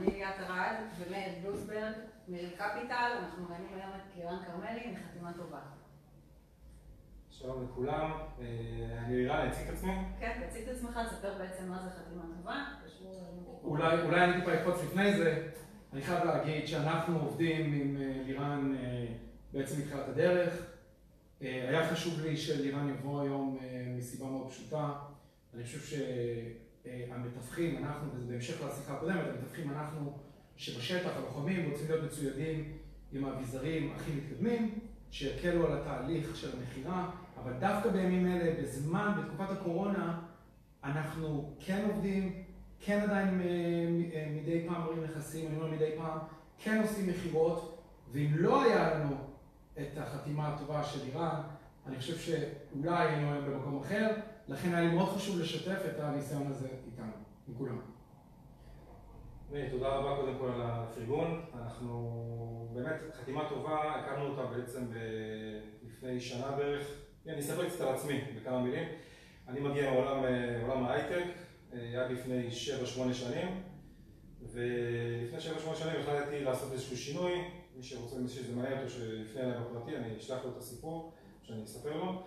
אני ליאת ארד ומאיר גלוזברג, מאיר קפיטל, אנחנו מראיינים היום את לירן כרמלי מחתימה טובה. שלום לכולם, אני לירן, אציג את עצמי? כן, תציג את עצמך, תספר בעצם מה זה חתימה טובה. אולי אני טיפה אקפוץ לפני זה, אני חייב להגיד שאנחנו עובדים עם לירן בעצם מתחילת הדרך. היה חשוב לי שלירן יבוא היום מסיבה מאוד פשוטה. אני חושב שהמתווכים, אנחנו, וזה בהמשך לשיחה הקודמת, המתווכים אנחנו שבשטח, הלוחמים, רוצים להיות מצוידים עם האביזרים הכי מתקדמים, שיקלו על התהליך של המכירה, אבל דווקא בימים אלה, בזמן, בתקופת הקורונה, אנחנו כן עובדים, כן עדיין מדי פעם מראים נכסים, אני אומר מדי פעם, כן עושים מכירות, ואם לא היה לנו את החתימה הטובה של לירן, אני חושב שאולי היינו היום במקום אחר, לכן היה לי מאוד חשוב לשתף את הניסיון הזה איתנו, עם כולם. תודה רבה קודם כל על הפרגון. אנחנו באמת, חתימה טובה, הקמנו אותה בעצם לפני שנה בערך. אני אספר קצת על עצמי בכמה מילים. אני מגיע מעולם ההייטק, עד לפני 7-8 שנים, ולפני 7-8 שנים החלטתי לעשות איזשהו שינוי. מי שרוצה, מי שזה מעניין אותו, שיפנה אליי בפרטי, אני אשלח לו את הסיפור, שאני אספר לו.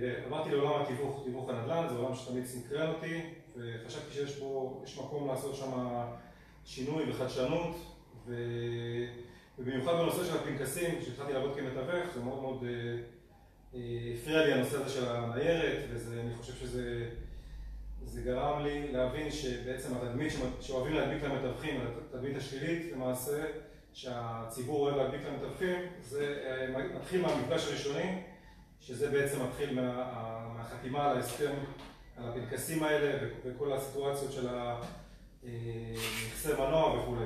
ועברתי לעולם התיווך, תיווך הנדל"ן, זה עולם שתמיד סקרן אותי, וחשבתי שיש בו, יש מקום לעשות שם שינוי וחדשנות, ובמיוחד בנושא של הפנקסים, כשהתחלתי לעבוד כמתווך, זה מאוד מאוד הפריע לי הנושא הזה של הניירת, ואני חושב שזה גרם לי להבין שבעצם התדמית שאוהבים להדביק למתווכים, התדמית השלילית למעשה, שהציבור אוהב להדביק למתווכים, זה מתחיל מהמפגש הראשוני, שזה בעצם מתחיל מהחתימה על ההסכם, על הפנקסים האלה וכל הסיטואציות של נכסי מנוע וכולי.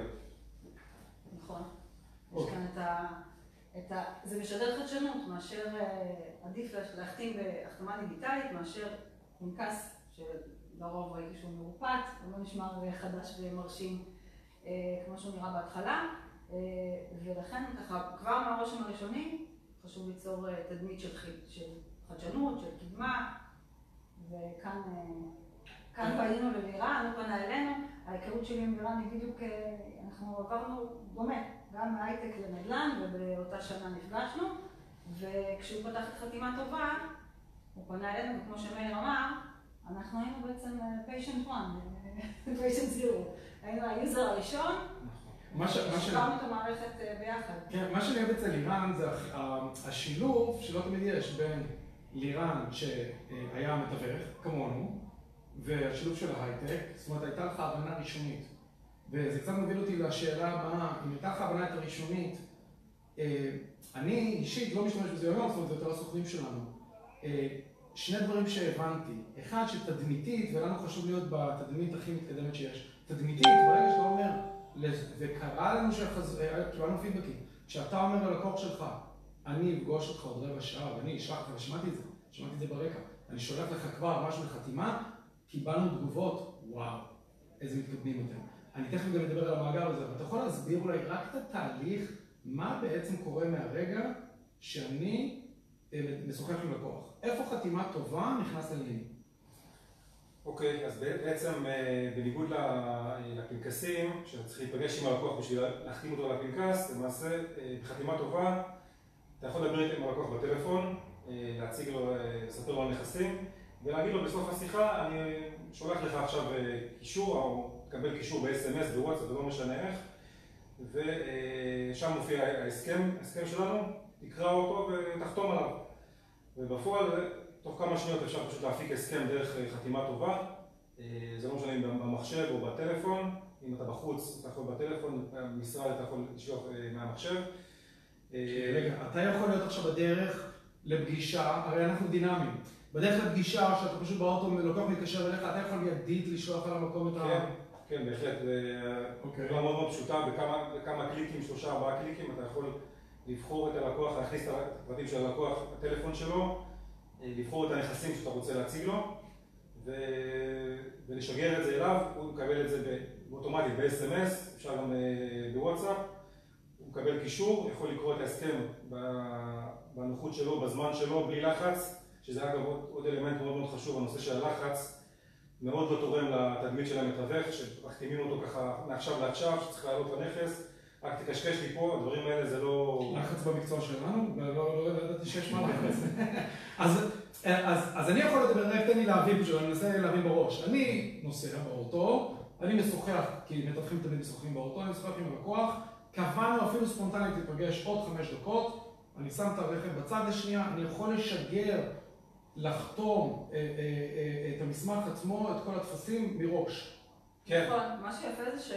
נכון. יש כאן את ה... זה משדר חדשנות, מאשר עדיף להחתים בהחתמה דיגיטלית, מאשר פנקס שלרוב ראיתי שהוא מרופט, הוא לא נשמע חדש ומרשים כמו שהוא נראה בהתחלה, ולכן ככה, כבר מהרושם הראשוני, חשוב ליצור תדמית של חדשנות, של קדמה, וכאן פנינו ללירן, הוא פנה אלינו, ההיכרות שלי עם לירן היא בדיוק, אנחנו עברנו דומה, גם מהייטק לנדל"ן, ובאותה שנה נפגשנו, וכשהוא פתח את חתימה טובה, הוא פנה אלינו, וכמו שמאיר אמר, אנחנו היינו בעצם patient one, patient zero, היינו ה user הראשון, שחררנו את המערכת ביחד. כן, מה שאני אוהב אצל לירן זה השילוב שלא תמיד יש בין לירן שהיה מתווך, כמונו, והשילוב של ההייטק, זאת אומרת הייתה לך הבנה ראשונית, וזה קצת מוביל אותי לשאלה הבאה, אם הייתה לך הבנה את הראשונית, אני אישית לא משתמש בזה היום, זאת אומרת זה יותר הסוכנים שלנו, שני דברים שהבנתי, אחד שתדמיתית, ולנו חשוב להיות בתדמית הכי מתקדמת שיש, תדמיתית, ברגע שאתה אומר, וקרה לנו שקיבלנו פידבקים, כשאתה אומר ללקוח שלך, אני אפגוש אותך עוד רבע שעה, ואני אשלח לך, ושמעתי את זה, שמעתי את זה ברקע, אני שולח לך כבר משהו לחתימה, קיבלנו תגובות, וואו, איזה מתקדמים אתם. אני תכף גם אדבר על המאגר הזה, אבל אתה יכול להסביר אולי רק את התהליך, מה בעצם קורה מהרגע שאני משוחח עם לקוח. איפה חתימה טובה נכנס לעניינים? אוקיי, אז בעצם בניגוד לפנקסים, שאתה צריך להיפגש עם הלקוח בשביל להחתים אותו על הפנקס, למעשה בחתימה טובה, אתה יכול לדבר עם הלקוח בטלפון, להציג לו, לספר לו על נכסים, ולהגיד לו בסוף השיחה, אני שולח לך עכשיו קישור, או תקבל קישור ב-SMS, בוואטסאפ, זה לא משנה איך, ושם מופיע ההסכם, ההסכם שלנו, תקרא אותו ותחתום עליו. ובפועל, תוך כמה שניות אפשר פשוט להפיק הסכם דרך חתימה טובה, זה לא משנה אם במחשב או בטלפון, אם אתה בחוץ, אתה יכול בטלפון, במשרד אתה יכול לשלוח מהמחשב. רגע, אתה יכול להיות עכשיו בדרך לפגישה, הרי אנחנו דינמיים, בדרך לפגישה, שאתה פשוט באוטו ולקוח מתקשר אליך, אתה יכול מיידית לשלוח על המקום את ה... כן, כן, בהחלט, פעולה מאוד מאוד פשוטה, בכמה קליקים, שלושה, ארבעה קליקים, אתה יכול לבחור את הלקוח, להכניס את הפרטים של הלקוח בטלפון שלו, לבחור את הנכסים שאתה רוצה להציג לו, ולשגר את זה אליו, הוא מקבל את זה באוטומטית ב-SMS, אפשר גם בוואטסאפ, הוא מקבל קישור, יכול לקרוא את ההסכם בנוחות שלו, בזמן שלו, בלי לחץ, שזה אגב עוד אלמנט מאוד מאוד חשוב, הנושא של הלחץ, מאוד לא תורם לתדמית של המתווך, שמחתימים אותו ככה מעכשיו לעכשיו, שצריך לעלות לנכס, רק תקשקש לי פה, הדברים האלה זה לא... לחץ במקצוע שלנו, ולא ידעתי שיש מה לחץ. אז אני יכול לדבר, רק תן לי להבין פשוט, אני מנסה להבין בראש. אני נוסע באוטו, אני משוחח, כי מתווכים תמיד משוחחים באוטו, אני משוחח עם הלקוח, קבענו אפילו ספונטנית להיפגש עוד חמש דקות, אני שם את הרכב בצד השנייה, אני יכול לשגר, לחתום את המסמך עצמו, את כל הטפסים מראש. כן. נכון, מה שיפה זה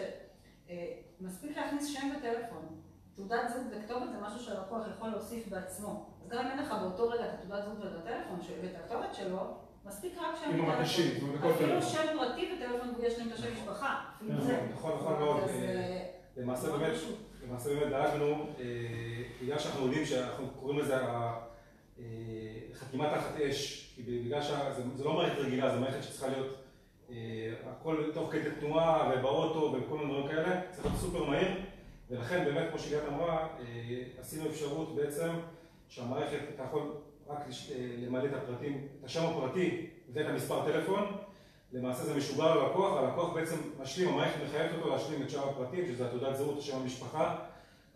שמספיק להכניס שם וטלפון. תעודת זהות וכתובת זה משהו שהלקוח יכול להוסיף בעצמו. אז גם אם אין לך באותו רגע את התעודת זהות ואת הטלפון ואת הכתובת שלו, מספיק רק שם וטלפון. אפילו שם פרטי וטלפון ויש להם את השם משפחה. נכון, נכון מאוד. למעשה באמת, למעשה באמת דאגנו, בגלל שאנחנו יודעים שאנחנו קוראים לזה חתימה תחת אש, כי בגלל שזה לא מערכת רגילה, זו מערכת שצריכה להיות הכל תוך כדי תנועה ובאוטו וכל מיני דברים כאלה, צריך להיות סופר מהיר, ולכן באמת, כמו שגאת אמרה, עשינו אפשרות בעצם שהמערכת, אתה יכול רק למלא את הפרטים, את השם הפרטי ואת המספר טלפון, למעשה זה משוגר ללקוח, והלקוח בעצם משלים, המערכת מחייבת אותו להשלים את שאר הפרטים, שזה התעודת זהות, השם המשפחה,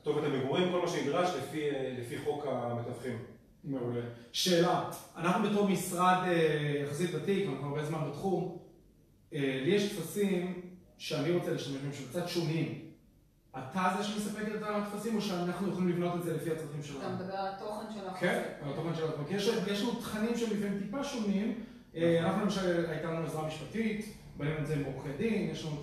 כתובת המגורים, כל מה שנדרש לפי, לפי חוק המתווכים. מעולה. שאלה, אנחנו בתור משרד יחסית ותיק, אנחנו הרבה זמן בתחום, לי יש טפסים שאני רוצה להשתמש בהם, שהם קצת שונים. אתה זה שמספק את הטפסים, או שאנחנו יכולים לבנות את זה לפי הצרכים שלנו? אתה מדבר על התוכן של החוזה. כן, על התוכן של החוזה. יש לנו תכנים שהם לפעמים טיפה שונים. אנחנו למשל, הייתה לנו עזרה משפטית, בנינו את זה עם עורכי דין, יש לנו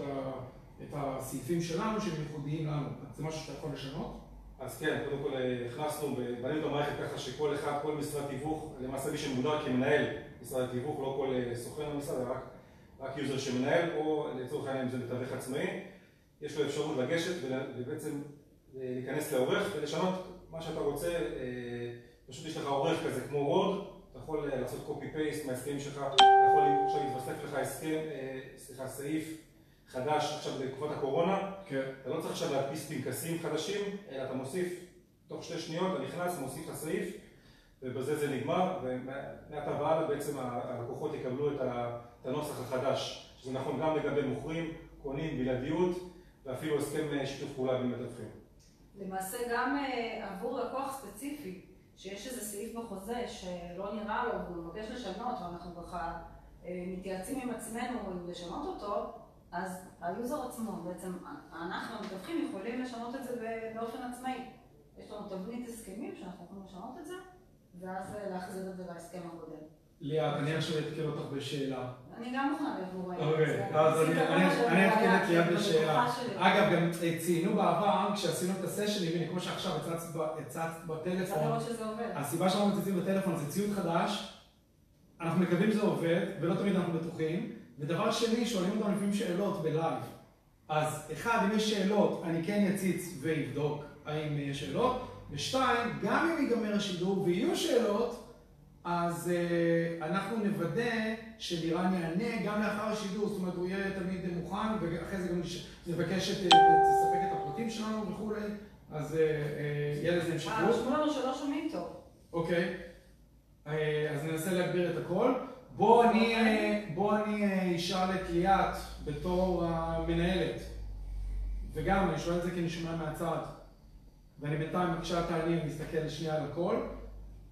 את הסעיפים שלנו שהם ייחודיים לנו. זה משהו שאתה יכול לשנות? אז כן, קודם כל הכנסנו, בנינו את המערכת ככה שכל אחד, כל משרד תיווך, למעשה מי שמוגדר כמנהל משרד התיווך, לא כל סוכן במשרד, רק user שמנהל, או לצורך העניין אם זה מתווך עצמאי, יש לו אפשרות לגשת ובעצם להיכנס לעורך ולשנות מה שאתה רוצה, פשוט יש לך עורך כזה כמו Word, אתה יכול לעשות copy-paste מההסכמים שלך, אתה יכול עכשיו להתווסף לך הסכם, סליחה, סעיף חדש עכשיו בתקופת הקורונה, כן. אתה לא צריך עכשיו להדפיס פנקסים חדשים, אלא אתה מוסיף תוך שתי שניות, אתה נכנס, מוסיף לך סעיף, ובזה זה נגמר, ומעתה והלאה בעצם הלקוחות יקבלו את הנוסח החדש, שזה נכון גם לגבי מוכרים, קונים, בלעדיות, ואפילו הסכם שיתוף פעולה בין מתווכים. למעשה גם עבור לקוח ספציפי, שיש איזה סעיף בחוזה שלא נראה לו והוא מבקש לשנות, ואנחנו ככה מתייעצים עם עצמנו אם לשנות אותו, אז ה user עצמו, בעצם אנחנו המתווכים יכולים לשנות את זה באופן עצמאי. יש לנו תבנית הסכמים שאנחנו יכולים לשנות את זה, ואז להחזיר את זה להסכם הקודם. ליאת, אני עכשיו אטקל אותך בשאלה. אני גם מוכנה להיות מעורבת. אוקיי, אז אני אטקל את ליאת בשאלה. אגב, גם ציינו בעבר, כשעשינו את הסשנים, הנה, כמו שעכשיו הצצת בטלפון. הסיבה שאנחנו מצייצים בטלפון זה ציוד חדש, אנחנו מקווים שזה עובד, ולא תמיד אנחנו בטוחים. ודבר שני, שואלים אותנו לפעמים שאלות בלייב. אז אחד, אם יש שאלות, אני כן אציץ ואבדוק האם יש שאלות. ושתיים, גם אם ייגמר השידור ויהיו שאלות, אז אנחנו נוודא שלירן יענה גם לאחר השידור, זאת אומרת הוא יהיה תמיד מוכן, ואחרי זה גם נבקש לספק את הפרטים שלנו וכולי, אז יהיה לזה המשכיות. אה, רשמו לנו שלא שומעים טוב. אוקיי, אז ננסה להגביר את הכל. בוא אני אשאל את ליאת בתור המנהלת, וגם אני שואל את זה כי אני שומע מהצד, ואני בינתיים בבקשה תעני ומסתכל שנייה על הכל.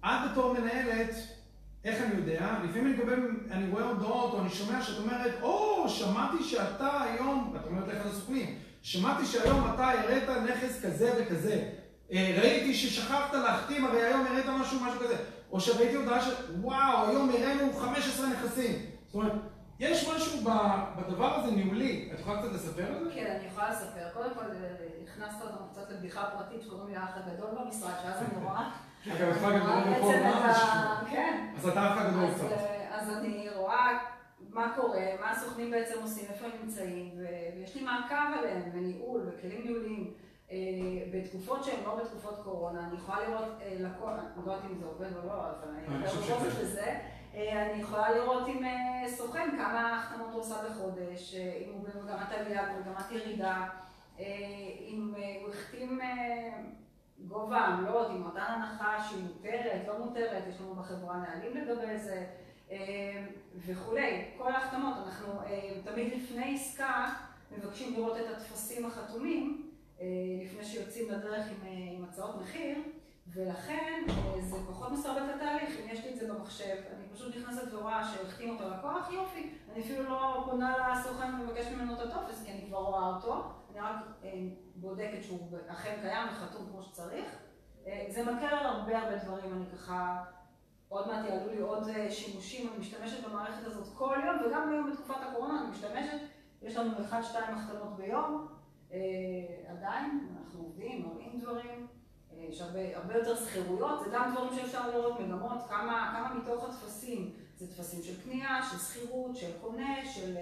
את בתור מנהלת, איך אני יודע? לפעמים אני רואה הודעות או אני שומע שאת אומרת, או, שמעתי שאתה היום, ואת אומרת לאחד הסוכנים, שמעתי שהיום אתה הראת נכס כזה וכזה. ראיתי ששכחת להחתים, הרי היום הראת משהו, משהו כזה. או שראיתי הודעה של, וואו, היום הראינו 15 נכסים. זאת אומרת, יש משהו בדבר הזה ניהולי. את יכולה קצת לספר על זה? כן, אני יכולה לספר. קודם כל, הכנסת אותנו קצת לבדיחה פרטית שקוראים לי האח הגדול במשרד, שאז אני רואה. אגב, את יכולה גם לדבר פה ממש. כן. אז אתה האח הגדול קצת. אז אני רואה מה קורה, מה הסוכנים בעצם עושים, איפה הם נמצאים, ויש לי מעקב עליהם, וניהול, וכלים ניהוליים. בתקופות שהן לא בתקופות קורונה, אני יכולה לראות לקוח, אני לא יודעת אם זה עובד או לא, אבל אני יכולה לראות את זה. אני יכולה לראות עם סוכן כמה החתמות הוא עושה בחודש, אם הוא במגמת עלייה, במגמת ירידה, אם הוא החתים גובה עמלות, עם אותה הנחה שהיא מותרת, לא מותרת, יש לנו בחברה נהלים לגבי זה, וכולי. כל ההחתמות, אנחנו תמיד לפני עסקה מבקשים לראות את הטפסים החתומים, לפני שיוצאים לדרך עם, עם הצעות מחיר. ולכן זה פחות מסרבל את התהליך, אם יש לי את זה במחשב, אני פשוט נכנסת ורואה שהחתים אותו לקוח, יופי, אני אפילו לא פונה לסוכן ומבקש ממנו את הטופס, כי אני כבר רואה אותו, אני רק בודקת שהוא אכן קיים וחתום כמו שצריך. זה מקל על הרבה הרבה דברים, אני ככה, עוד מעט יעלו לי עוד שימושים, אני משתמשת במערכת הזאת כל יום, וגם היום בתקופת הקורונה אני משתמשת, יש לנו 1-2 החתמות ביום, עדיין, אנחנו עובדים, מראים דברים. יש הרבה, הרבה יותר שכירויות, זה גם דברים שאפשר לראות מגמות, כמה, כמה מתוך הטפסים זה טפסים של קנייה, של שכירות, של קונה, של,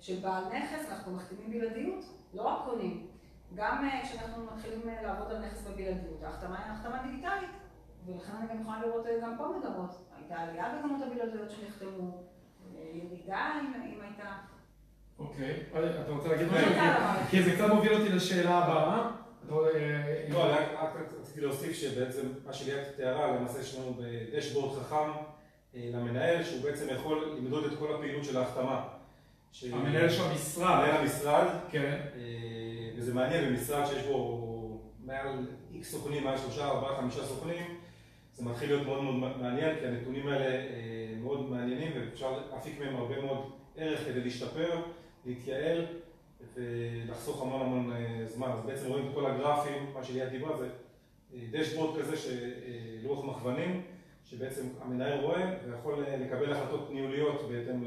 של בעל נכס, אנחנו מחתימים בלעדיות, לא רק קונים. גם כשאנחנו מתחילים לעבוד על נכס בבלעדיות, ההחתמה היא החתמה דיגיטלית, ולכן אני גם יכולה לראות גם פה מגמות. הייתה עלייה בכמות הבלעדיות שנחתמו, ירידה אם הייתה. אוקיי, אתה רוצה להגיד משהו? כי זה קצת מוביל אותי לשאלה הבאה. לא, רק רציתי להוסיף שבעצם מה שליאת תיארה, למעשה יש לנו דשבורד חכם למנהל, שהוא בעצם יכול למדוד את כל הפעילות של ההחתמה. המנהל של המשרד. מנהל המשרד. כן. וזה מעניין, במשרד שיש בו מעל איקס סוכנים, מעל שלושה, ארבעה, חמישה סוכנים, זה מתחיל להיות מאוד מאוד מעניין, כי הנתונים האלה מאוד מעניינים, ואפשר להפיק מהם הרבה מאוד ערך כדי להשתפר, להתייעל. ולחסוך המון המון זמן. אז בעצם רואים את כל הגרפים, מה שליאת דיברה, זה דשבורד כזה, לוח מכוונים, שבעצם המנהל רואה ויכול לקבל החלטות ניהוליות בהתאם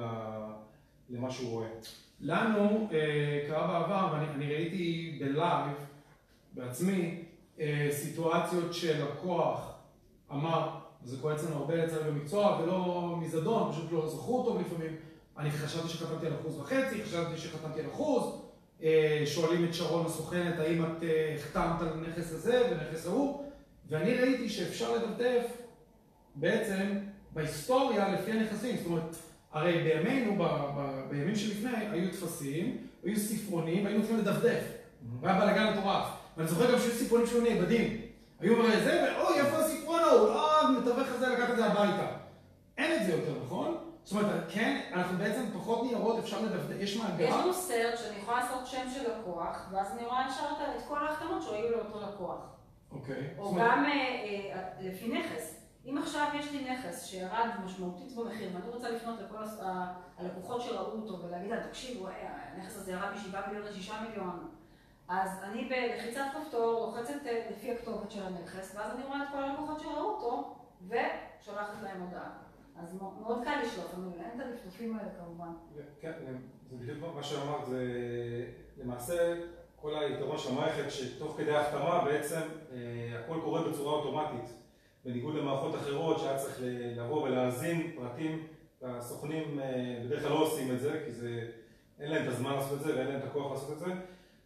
למה שהוא רואה. לנו קרה בעבר, ואני ראיתי בלייב בעצמי, סיטואציות שלקוח אמר, וזה קורה אצלנו הרבה אצלנו במקצוע, ולא מזדון, פשוט לא זכרו אותו לפעמים, אני חשבתי שחתמתי על אחוז וחצי, חשבתי שחתמתי על אחוז, שואלים את שרון הסוכנת, האם את החתמת על הנכס הזה ונכס ההוא, ואני ראיתי שאפשר לדפדף בעצם בהיסטוריה לפי הנכסים, זאת אומרת, הרי בימינו, בימים שלפני, היו טפסים, היו ספרונים, והיינו צריכים לדפדף, והיה בלאגן מטורף, ואני זוכר גם שיש ספרונים שהיו נאבדים, היו אומרים זה, ואוי, איפה הספרון ההוא, אה, מתווך הזה לקח את זה הביתה. אין את זה יותר, נכון? זאת אומרת, כן, אנחנו בעצם פחות ניירות, אפשר לדפדף, יש מאגר. יש לנו סרט שאני יכולה לעשות שם של לקוח, ואז אני רואה ישר את כל ההחתמות שהיו לאותו לקוח. אוקיי. או גם לפי נכס. אם עכשיו יש לי נכס שירד משמעותית במחיר, ואני רוצה לפנות לכל הלקוחות שראו אותו ולהגיד להם, תקשיבו, הנכס הזה ירד מ-7 מיליון ל-6 מיליון, אז אני בלחיצת כפתור לוחצת לפי הכתובת של הנכס, ואז אני רואה את כל הלקוחות שראו אותו, ושולחת להם הודעה. אז מאוד קל לשלוף, אין את הדפדופים האלה כמובן. כן, זה בדיוק מה שאמרת, זה למעשה כל היתרון של המערכת, שתוך כדי ההחתמה בעצם הכל קורה בצורה אוטומטית. בניגוד למערכות אחרות שהיה צריך לבוא ולהאזין פרטים, הסוכנים בדרך כלל לא עושים את זה, כי זה, אין להם את הזמן לעשות את זה ואין להם את הכוח לעשות את זה.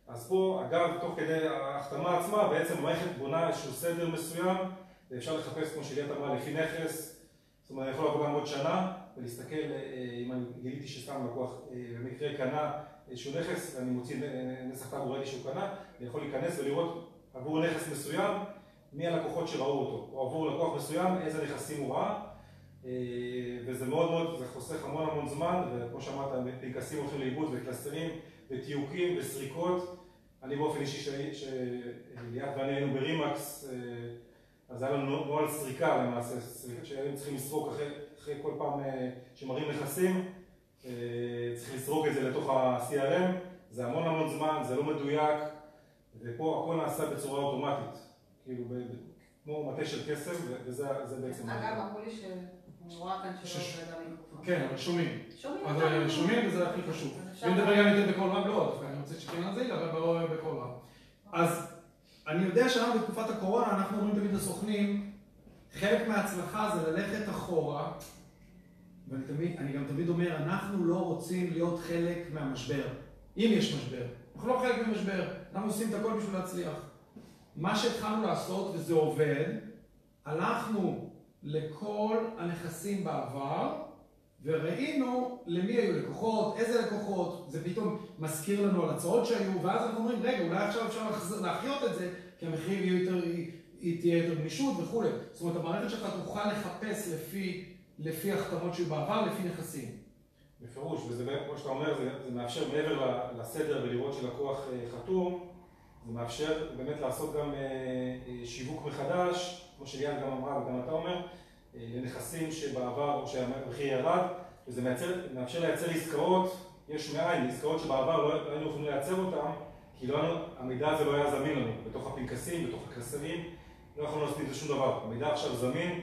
אז פה, אגב, תוך כדי ההחתמה עצמה, בעצם המערכת בונה איזשהו סדר מסוים, ואפשר לחפש, כמו שליאת אמרה, לפי נכס. זאת אומרת, אני יכול לבוא גם עוד שנה ולהסתכל, אם אני גיליתי שסתם לקוח במקרה קנה איזשהו נכס, ואני מוציא נסח טאבו שהוא קנה, אני יכול להיכנס ולראות עבור נכס מסוים, מי הלקוחות שראו אותו, או עבור לקוח מסוים, איזה נכסים הוא ראה, וזה מאוד מאוד, זה חוסך המון המון זמן, וכמו שאמרת, פנקסים הולכים לאיבוד וקלסטרים ותיוקים וסריקות. אני באופן אישי, שליאת ואני היינו ברימקס, אז היה לנו נוהל סריקה למעשה, שהיינו צריכים לסרוק אחרי כל פעם שמראים נכסים, צריך לסרוק את זה לתוך ה-CRM, זה המון המון זמן, זה לא מדויק, ופה הכל נעשה בצורה אוטומטית, כאילו כמו מטה של קסם, וזה בעצם... אגב, אמרו לי שאני רואה כאן שלא עובד המיקרופון. כן, אבל שומעים. שומעים אז שומעים וזה הכי חשוב. אם נדבר גם יותר בקול רם, לא, אני רוצה שכן על זה, אבל בקול רם. אז אני יודע שאנחנו בתקופת הקורונה, אנחנו אומרים תמיד לסוכנים, חלק מההצלחה זה ללכת אחורה, ואני גם תמיד אומר, אנחנו לא רוצים להיות חלק מהמשבר, אם יש משבר. אנחנו לא חלק מהמשבר, אנחנו עושים את הכל בשביל להצליח. מה שהתחלנו לעשות, וזה עובד, הלכנו לכל הנכסים בעבר, וראינו למי היו לקוחות, איזה לקוחות, זה פתאום מזכיר לנו על הצעות שהיו, ואז אנחנו אומרים, רגע, אולי עכשיו אפשר להחיות את זה, כי המחיר יהיה יותר, היא תהיה יותר גמישות וכולי. זאת אומרת, המערכת שלך תוכל לחפש לפי, לפי החתמות שהיו בעבר, לפי נכסים. בפירוש, וזה כמו שאתה אומר, זה, זה מאפשר מעבר לסדר ולראות שלקוח חתום, זה מאפשר באמת לעשות גם שיווק מחדש, כמו שליאן גם אמרה וגם אתה אומר, לנכסים שבעבר או שהמחיר ירד, וזה מייצר, מאפשר לייצר עסקאות יש מאין, עסקאות שבעבר לא היינו יכולים לייצר אותן, כי לא, המידע הזה לא היה זמין לנו, בתוך הפנקסים, בתוך הקלסרים, לא יכולנו לעשות עם זה שום דבר. המידע עכשיו זמין,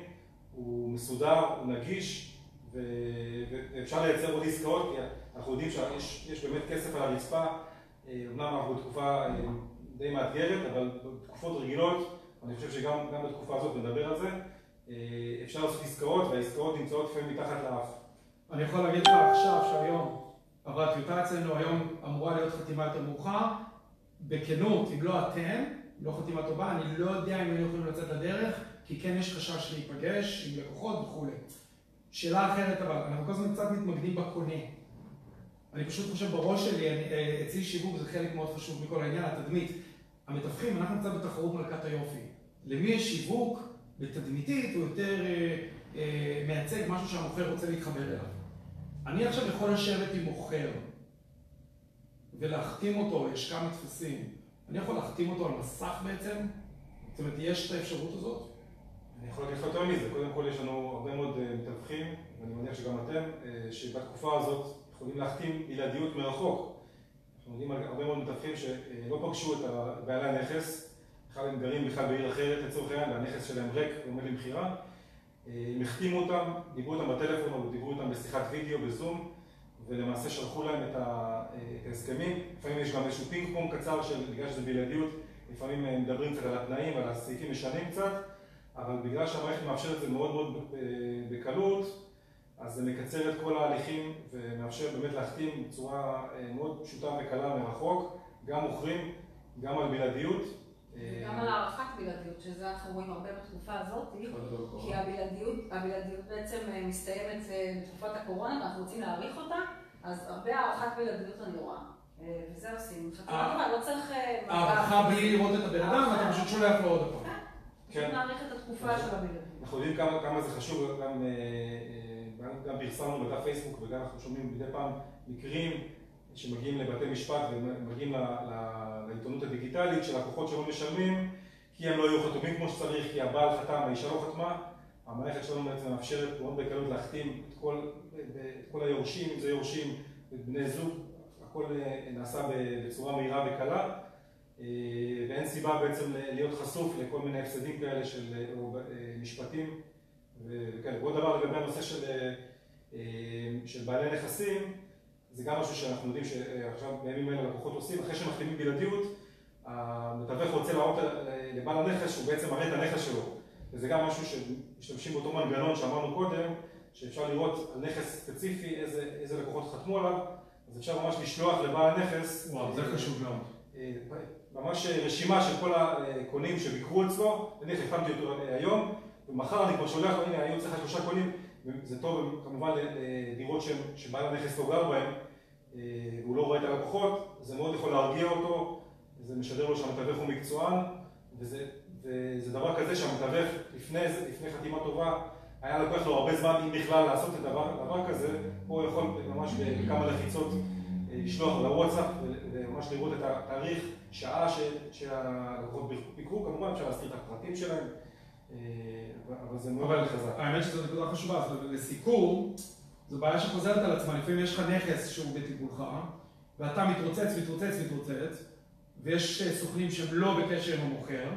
הוא מסודר, הוא נגיש, ואפשר לייצר עוד עסקאות, כי אנחנו יודעים שיש באמת כסף על הרצפה, אה, אמנם אנחנו בתקופה אה, די מאתגרת, אבל בתקופות רגילות, אני חושב שגם בתקופה הזאת נדבר על זה, אה, אפשר לעשות עסקאות, והעסקאות נמצאות לפעמים מתחת לאף. אני יכול להגיד לך עכשיו שהיום עברה טיוטה אצלנו, היום אמורה להיות חתימה יותר מאוחר. בכנות, אם לא אתם, לא חתימה טובה, אני לא יודע אם היינו יכולים לצאת לדרך, כי כן יש חשש להיפגש עם לקוחות וכולי. שאלה אחרת אבל, אנחנו כל הזמן קצת מתמקדים בקונה. אני פשוט חושב בראש שלי, אה, אצלי שיווק זה חלק מאוד חשוב מכל העניין, התדמית. המתווכים, אנחנו קצת בתחרות מלכת היופי. למי יש שיווק, בתדמיתית, הוא יותר אה, אה, מייצג משהו שהמוכר רוצה להתחבר אליו. אני עכשיו יכול לשבת עם מוכר ולהחתים אותו, יש כמה טפסים. אני יכול להחתים אותו על מסך בעצם? זאת אומרת, יש את האפשרות הזאת? אני יכול להגיד לך יותר מזה. קודם כל יש לנו הרבה מאוד אה, מתווכים, ואני מניח שגם אתם, אה, שבתקופה הזאת יכולים להחתים בלעדיות מרחוק. אנחנו יודעים על הרבה מאוד מתווכים שלא פגשו את בעלי הנכס, בכלל הם גרים בכלל בעיר אחרת לצורך העניין, והנכס שלהם ריק ועומד למכירה. הם החתימו אותם, דיברו איתם בטלפון או דיברו איתם בשיחת וידאו, בזום, ולמעשה שלחו להם את ההסכמים. לפעמים יש גם איזשהו פינג פונג קצר, של, בגלל שזה בלעדיות, לפעמים מדברים קצת על התנאים, על הסעיפים משנים קצת, אבל בגלל שהמערכת מאפשרת את זה מאוד מאוד בקלות, אז זה מקצר את כל ההליכים ומאפשר באמת להחתים בצורה אה, מאוד פשוטה וקלה מרחוק, גם מוכרים, גם על בלעדיות. וגם על הארכת בלעדיות, שזה אנחנו רואים הרבה בתקופה הזאת, כי הבלעדיות, הבלעדיות בעצם אה, מסתיימת אה, בתקופת הקורונה ואנחנו רוצים להאריך אותה, אז הרבה הארכת בלעדיות אני רואה. אה, וזה עושים. לא צריך... הארכה בלי לראות את הבן אדם, אתה פשוט שולח לו עוד פעם. כן, פשוט נאריך את התקופה של הבלעדיות. אנחנו יודעים כמה זה חשוב, גם פרסמנו בדף פייסבוק וגם אנחנו שומעים מדי פעם מקרים שמגיעים לבתי משפט ומגיעים לעיתונות הדיגיטלית של לקוחות שלא משלמים כי הם לא היו חתומים כמו שצריך, כי הבעל חתם, האישה לא חתמה. המערכת שלנו בעצם מאפשרת מאוד בקלות להחתים את כל, את כל היורשים, אם זה יורשים, את בני זוג, הכל אה, נעשה בצורה מהירה וקלה אה, ואין סיבה בעצם להיות חשוף לכל מיני הפסדים כאלה של אה, משפטים וכאלה. ועוד דבר לגבי הנושא של, של בעלי נכסים זה גם משהו שאנחנו יודעים שעכשיו בימים אלה לקוחות עושים, אחרי שהם מחתימים בלעדיות, המתווך רוצה להראות לבעל הנכס שהוא בעצם מראה את הנכס שלו. וזה גם משהו שמשתמשים באותו מנגנון שאמרנו קודם, שאפשר לראות על נכס ספציפי איזה, איזה לקוחות חתמו עליו, אז אפשר ממש לשלוח לבעל הנכס. וואו, זה חשוב מאוד. אה, ממש רשימה של כל הקונים שביקרו אצלו, נניח החתמתי אותו היום, ומחר אני כבר שולח, הנה היו צריך שלושה קונים, זה טוב כמובן לדירות שבעל הנכס לא גר בהן, אה, והוא לא רואה את הלקוחות, זה מאוד יכול להרגיע אותו, זה משדר לו שהמתווך הוא מקצוען, וזה, וזה דבר כזה שהמתווך לפני, לפני חתימה טובה, היה לוקח לו הרבה זמן, אם בכלל, לעשות את דבר, דבר כזה, פה הוא יכול ממש בכמה לחיצות אה, לשלוח לוואטסאפ וממש לראות את התאריך, שעה שהלקוחות ביקרו, כמובן אפשר להסתיר את הפרטים שלהם. אה, אבל זה מאוד חזק. האמת שזו נקודה חשובה, אז לסיכום, זו בעיה שחוזרת על עצמה, לפעמים יש לך נכס שהוא בטיפולך, ואתה מתרוצץ, מתרוצץ, מתרוצץ, ויש אה, סוכנים שהם לא בקשר עם המוכר,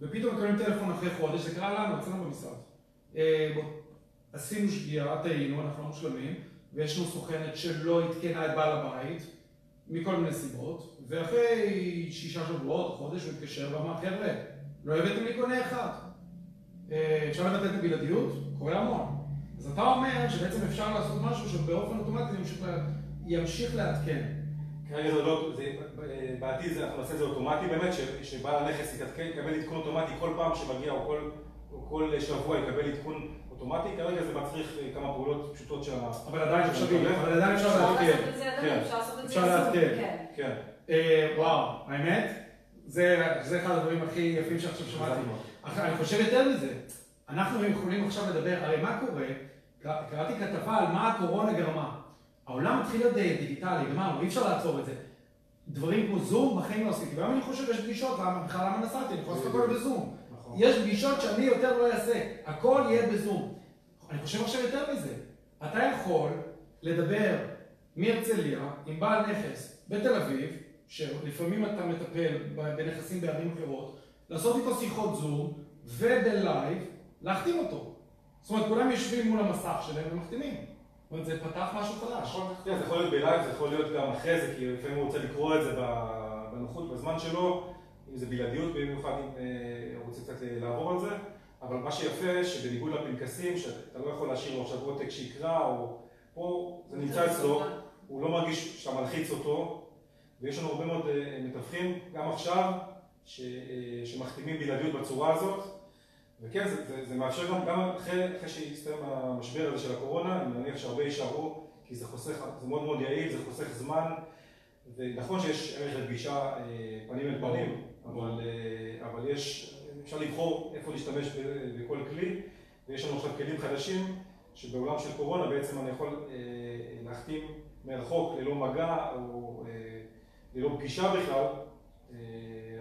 ופתאום מקבלים טלפון אחרי חודש, זה קרה לנו, אצלנו במשרד. אה, עשינו שגיאה, טעינו, אנחנו לא מושלמים, ויש לנו סוכנת שלא עדכנה את בעל הבית, מכל מיני סיבות, ואחרי שישה שבועות, חודש, הוא התקשר ואמר, חבר'ה, לא הבאתם לי קונה אחד. אה, אפשר לבטל את הבלעדיות, קורה המון. אז אתה אומר שבעצם אפשר לעשות משהו שבאופן אוטומטי ימשיך לעדכן. כרגע זה לא, זה, בעתיד אנחנו נעשה את זה אוטומטי באמת, שבעל הנכס יתעדכן, יקבל עדכון אוטומטי כל פעם שמגיע או כל, שבוע יקבל עדכון אוטומטי, כרגע זה מצריך אה, כמה פעולות פשוטות של ה... אבל עדיין אפשר אבל עדיין אפשר לעדכן. אפשר לעדכן. כן. אה, וואו, האמת, זה אחד הדברים הכי יפים שעכשיו שמעתי. אני חושב יותר מזה, אנחנו יכולים עכשיו לדבר, הרי מה קורה? קראתי כתבה על מה הקורונה גרמה. העולם מתחיל להיות דיגיטלי, גמרנו, אי אפשר לעצור את זה. דברים כמו זום, בחיים לא עשיתי, והיום אני חושב שיש פגישות, למה בכלל למה נסעתי, אני יכול לעשות הכל בזום. נכון. יש פגישות שאני יותר לא אעשה, הכל יהיה בזום. אני חושב עכשיו יותר מזה, אתה יכול לדבר מהרצליה עם בעל נכס בתל אביב, שלפעמים אתה מטפל בנכסים בערים אחרות, לעשות איתו שיחות זום ובלייב, להחתים אותו. זאת אומרת, כולם יושבים מול המסך שלהם ומחתימים. זאת אומרת, זה פתח משהו חדש. נכון, כן, זה יכול להיות בלייב, זה יכול להיות גם אחרי זה, כי לפעמים הוא רוצה לקרוא את זה בנוחות, בזמן שלו, אם זה בלעדיות, במיוחד אם אה, הוא רוצה קצת אה, לעבור על זה, אבל מה שיפה, שבניגוד לפנקסים, שאתה לא יכול להשאיר לו עכשיו עותק שיקרא, או פה זה נמצא אצלו, הוא לא מרגיש שאתה מלחיץ אותו, ויש לנו הרבה מאוד אה, מתווכים, גם עכשיו, ש, שמחתימים בלעדיות בצורה הזאת, וכן, זה, זה, זה מאפשר גם, גם אחרי, אחרי שיסתיים המשבר הזה של הקורונה, אני מניח שהרבה יישארו, כי זה חוסך, זה מאוד מאוד יעיל, זה חוסך זמן, ונכון שיש ערך לפגישה אה, פנים אל פנים, אבל, אה, אבל יש, אפשר לבחור איפה להשתמש בכל כלי, ויש לנו עכשיו כלים חדשים, שבעולם של קורונה בעצם אני יכול אה, להחתים מרחוק ללא מגע, או ללא פגישה בכלל,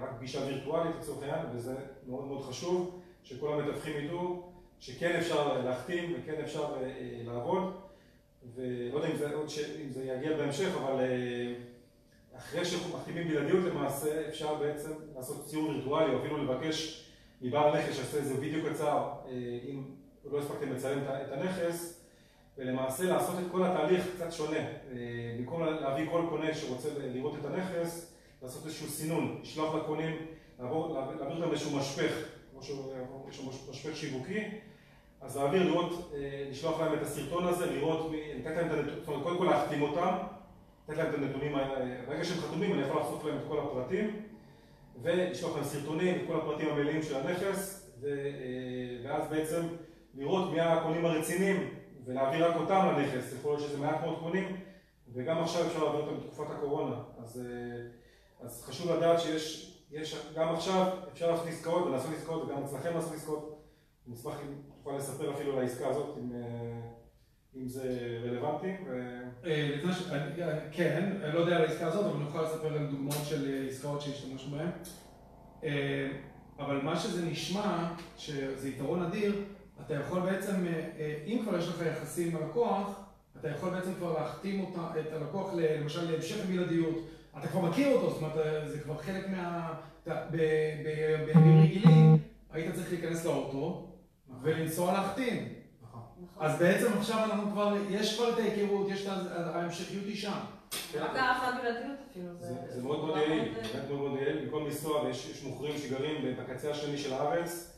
רק פגישה וירטואלית לצורך העניין, וזה מאוד מאוד חשוב. שכל המתווכים ידעו שכן אפשר להחתים וכן אפשר אה, אה, לעבוד, ולא יודע אם זה, ש... אם זה יגיע בהמשך, אבל אה, אחרי שמחתימים בלעדיות למעשה, אפשר בעצם לעשות ציור וירטואלי, או אפילו לבקש מבעל נכס שיעשה איזה וידאו קצר, אם לא הספקתם לצלם את הנכס, ולמעשה לעשות את כל התהליך קצת שונה. במקום להביא כל קונה שרוצה לראות את הנכס, לעשות איזשהו סינון, לשלוח לקונים, להעביר אותם איזשהו משפך יש שם משפך שיווקי, אז להעביר, לראות, אה, לשלוח להם את הסרטון הזה, לראות, לתת להם את הנתונים, זאת אומרת, קודם כל להחתים אותם, לתת להם את הנתונים, ברגע שהם חתומים אני יכול לחשוף להם את כל הפרטים, ולשלוח להם סרטונים, את כל הפרטים המלאים של הנכס, אה, ואז בעצם לראות מי הקונים הרציניים, ולהעביר רק אותם לנכס, יכול להיות שזה מעט מאוד קונים, וגם עכשיו אפשר להעביר אותם בתקופת הקורונה, אז, אה, אז חשוב לדעת שיש יש, גם עכשיו אפשר לעשות עסקאות ולעשות עסקאות וגם אצלכם לעשות עסקאות. אני אשמח אם תוכל לספר אפילו על העסקה הזאת, אם, אה, אם זה רלוונטי. אה, כן, לא יודע על העסקה הזאת, אבל אני יכול לספר על דוגמאות של עסקאות שהשתמשנו בהן. אבל מה שזה נשמע, שזה יתרון אדיר, אתה יכול בעצם, אם כבר יש לך יחסים עם הלקוח, אתה יכול בעצם כבר להחתים אותה, את הלקוח למשל להמשך בלעדיות. אתה כבר מכיר אותו, זאת אומרת, זה כבר חלק מה... בימים רגילים היית צריך להיכנס לאוטו ולנסוע להחתים. נכון. אז בעצם עכשיו אנחנו כבר, יש כבר את ההיכרות, יש את ההמשכיות היא שם. זה מאוד מאוד יעיל, באמת מאוד מאוד יעיל. במקום לנסוע ויש מוכרים שגרים בקצה השני של הארץ,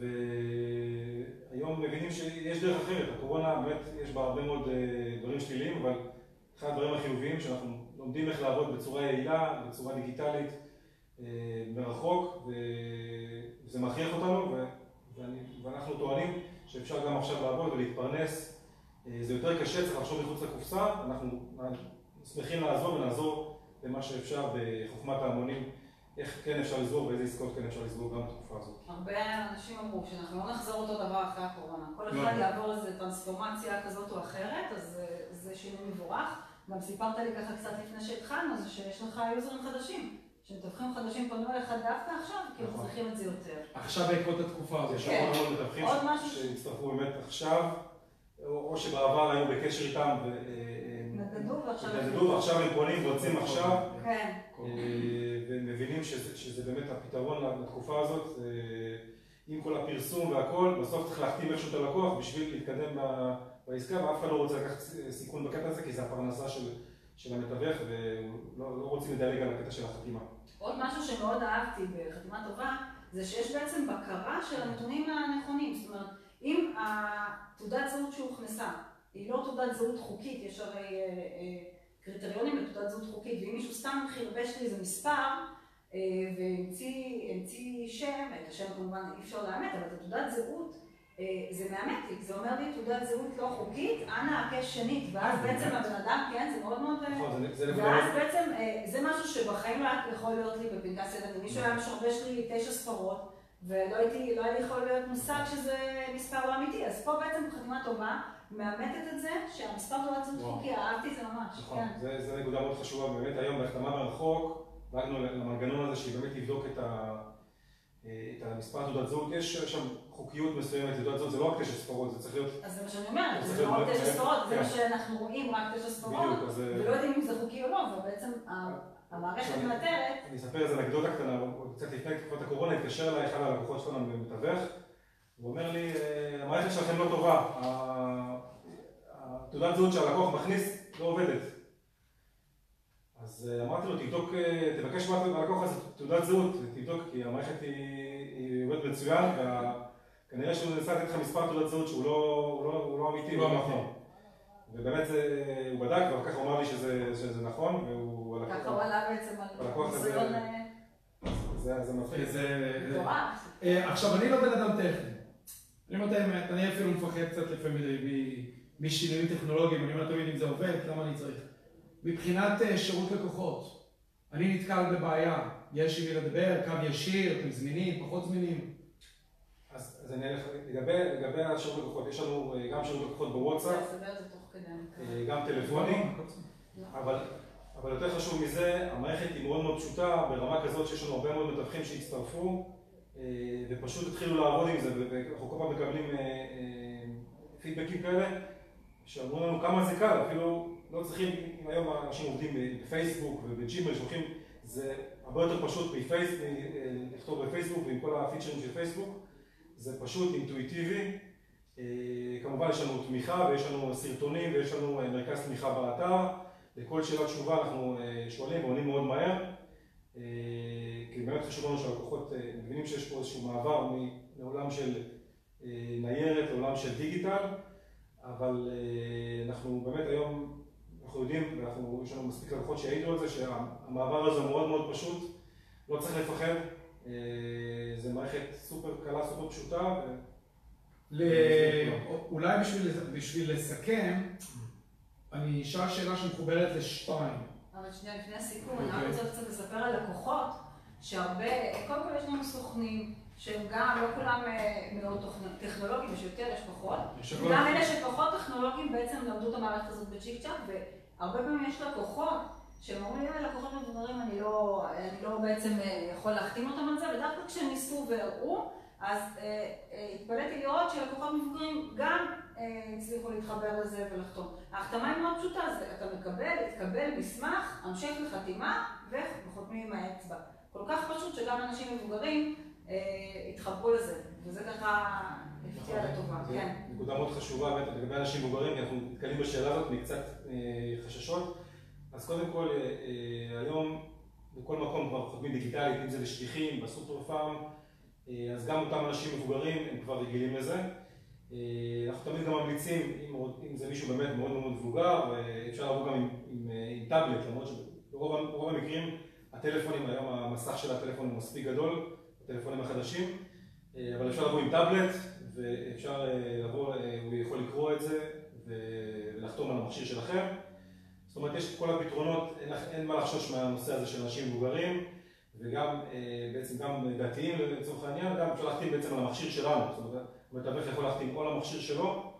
והיום מבינים שיש דרך אחרת. הקורונה באמת יש בה הרבה מאוד אה, דברים שליליים, אבל אחד הדברים החיוביים שאנחנו לומדים איך לעבוד בצורה יעילה, בצורה דיגיטלית, אה, מרחוק, וזה מכריח אותנו, ואנחנו טוענים שאפשר גם עכשיו לעבוד ולהתפרנס. אה, זה יותר קשה, צריך לחשוב מחוץ לקופסה, אנחנו שמחים לעזור ונעזור במה שאפשר בחוכמת ההמונים, איך כן אפשר לסגור ואיזה עסקאות כן אפשר לסגור גם בתקופה הזאת. הרבה אנשים אמרו שאנחנו לא נחזור אותו דבר אחרי הקורונה. כל לא. אחד יעבור איזו טרנספורמציה כזאת או אחרת, אז זה שינוי מבורך. גם סיפרת לי ככה קצת לפני שהתחלנו, זה שיש לך יוזרים חדשים. שמתווכים חדשים פנו אליך דווקא עכשיו, כי הם נכון. צריכים את זה יותר. עכשיו בעקבות התקופה הזאת. יש המון המון מתווכים שהצטרפו באמת עכשיו, או שבעבר היו בקשר איתם. אה, נדדו ועכשיו נדדו ועכשיו הם פונים ורוצים עכשיו. כן. אה, והם מבינים שזה באמת הפתרון לתקופה הזאת. אה, עם כל הפרסום והכל, בסוף צריך להחתים איכשהו את הלקוח בשביל להתקדם בעסקה, ואף אחד לא רוצה לקחת סיכון בקטע הזה, כי זה הפרנסה של, של המתווך, ולא לא רוצים לדלג על הקטע של החתימה. עוד משהו שמאוד אהבתי בחתימה טובה, זה שיש בעצם בקרה של הנתונים הנכונים. זאת אומרת, אם התעודת זהות שהוכנסה היא לא תעודת זהות חוקית, יש הרי אה, אה, קריטריונים לתעודת זהות חוקית, ואם מישהו סתם חרבש לי איזה מספר, אה, והמציא שם, את השם כמובן אי אפשר לאמת, אבל את התעודת זהות אה, זה מאמתיק, זה אומר לי תעודת זהות לא חוקית, אנא הקש שנית, ואז אה, בעצם הבן אדם, כן, זה מאוד מאוד... נכון, ואז בעצם זה משהו שבחיים לא יכול להיות לי בפנקס ילדים. מישהו היה משרבש לי תשע ספרות, ולא הייתי, לא היה לי יכול להיות מושג שזה מספר לא אמיתי, אז פה בעצם חתימה טובה מאמתת את זה שהמספר תעודת זהות חוקי, אהבתי זה ממש, נכון, כן. זה, זה נקודה מאוד חשובה, באמת היום בהחתמה מרחוק, דאגנו למנגנון הזה שבאמת יבדוק את, ה, את המספר תעודת זהות, יש שם חוקיות מסוימת לתעודת זהות, זה לא רק תשע ספרות, זה צריך להיות, אז זה מה שאני אומרת, זה לא רק תשע ספרות, זה כן. מה שאנחנו רואים, רק תשע ספרות, אה, ולא יודעים אם זה חוקי או לא, ובעצם ה- המערכת מנטרת, אני אספר איזה אנקדוטה קטנה, קצת לפני תקופת הקורונה, התקשר אליי אחד הלקוחות שלנו במתווך, הוא אומר לי, "אה, המערכת שלכם לא טובה, התעודת זהות שהלקוח מכניס לא עובדת. אז אה, אמרתי לו, תבדוק, אה, תבקש מהלקוח הזה תעודת זהות, תבדוק, כי המערכת היא, היא עובדת מצוין, וכנראה שהוא ניסה לתת לך מספר תעודת זהות שהוא לא, הוא לא, הוא לא אמיתי, לא הוא לא. נכון. ובאמת זה, הוא בדק, ואחר כך הוא אמר לי שזה, שזה נכון, והוא... ככה הוא עלה בעצם על הלקוח ניסיון אה, זה, זה מצחיק. זה... אה, עכשיו, אני לא בן אדם טכני. אני אומר את האמת, אני אפילו מפחד קצת לפעמים מ- משינויים טכנולוגיים, אני אומר תמיד אם זה עובד, למה אני צריך? מבחינת אה, שירות לקוחות, אני נתקל בבעיה, יש עם מי לדבר, קו ישיר, אתם זמינים, פחות זמינים. אז, אז אני אלך, לגבי, לגבי השירות לקוחות, יש לנו אה, גם שירות לקוחות בוואטסאפ. אה, גם טלפוני, אבל, אבל יותר חשוב מזה, המערכת היא מאוד מאוד פשוטה, ברמה כזאת שיש לנו הרבה מאוד מתווכים שהצטרפו, ופשוט התחילו לעבוד עם זה, ואנחנו כל פעם מקבלים פידבקים כאלה, שאמרו לנו כמה זה קל, אפילו לא צריכים, אם היום אנשים עובדים בפייסבוק ובג'ימל, שולחים, זה הרבה יותר פשוט אה, לכתוב בפייסבוק ועם כל הפיצ'רים של פייסבוק, זה פשוט אינטואיטיבי. אה, כמובן יש לנו תמיכה ויש לנו סרטונים ויש לנו אה, מרכז תמיכה באתר. לכל שאלה תשובה אנחנו אה, שואלים ועונים מאוד מהר. כי באמת חשוב לנו שהלקוחות מבינים שיש פה איזשהו מעבר מעולם של ניירת לעולם של דיגיטל, אבל אה, אנחנו באמת היום, אנחנו יודעים, ואנחנו, יש לנו מספיק לקוחות שיעידו על זה, שהמעבר הזה מאוד מאוד פשוט, לא צריך לפחד, אה, זו מערכת סופר קלה, סופר פשוטה, ו... ל- אולי בשביל, בשביל לסכם, אני אשאל שאלה שמחוברת לשתיים. אבל שנייה לפני הסיכום, אני רק אוקיי. רוצה קצת לספר על לקוחות, שהרבה, קודם כל יש לנו סוכנים, שהם גם, לא כולם אה, מאוד טכנולוגיים, יש יותר, יש פחות. גם אלה שפחות טכנולוגיים בעצם למדו את המערכת הזאת בצ'יק צ'אק, והרבה פעמים יש לקוחות שהם אומרים, "אה, לקוחות מבוגרים, אני לא, אני לא בעצם אה, יכול להחתים אותם על זה, ודווקא כשהם ניסו והראו, אז אה, אה, התפלאתי לראות שלקוחות מבוגרים גם אה, הצליחו להתחבר לזה ולחתום. ההחתמה היא מאוד פשוטה, אז אתה מקבל, תקבל מסמך, המשך לחתימה וחותמים עם האצבע. כל כך פשוט שגם אנשים מבוגרים התחברו לזה, וזה ככה הפתיע לטובה, זה כן. נקודה מאוד חשובה באמת לגבי אנשים מבוגרים, כי אנחנו נתקלים בשאלה הזאת מקצת אה, חששות. אז קודם כל, אה, אה, היום בכל מקום כבר חותמים דיגיטלית, אם זה בשליחים, בסופר פארם, אה, אז גם אותם אנשים מבוגרים הם כבר רגילים לזה. אה, אנחנו תמיד גם ממליצים, אם, אם זה מישהו באמת מאוד מאוד מבוגר, אה, אפשר לעבור גם עם, עם, אה, עם טאבלט, למרות שברוב המקרים הטלפונים, היום המסך של הטלפון הוא מספיק גדול, הטלפונים החדשים, אה, אבל אפשר לבוא עם טאבלט, ואפשר אה, לבוא, אה, הוא יכול לקרוא את זה ולחתום על המכשיר שלכם. זאת אומרת, יש את כל הפתרונות, אין, אין מה לחשוש מהנושא הזה של אנשים מבוגרים, וגם בעצם גם דתיים לצורך העניין, גם אפשר להחתים בעצם על המכשיר שלנו. זאת אומרת, המתווך יכול להחתים או על המכשיר שלו,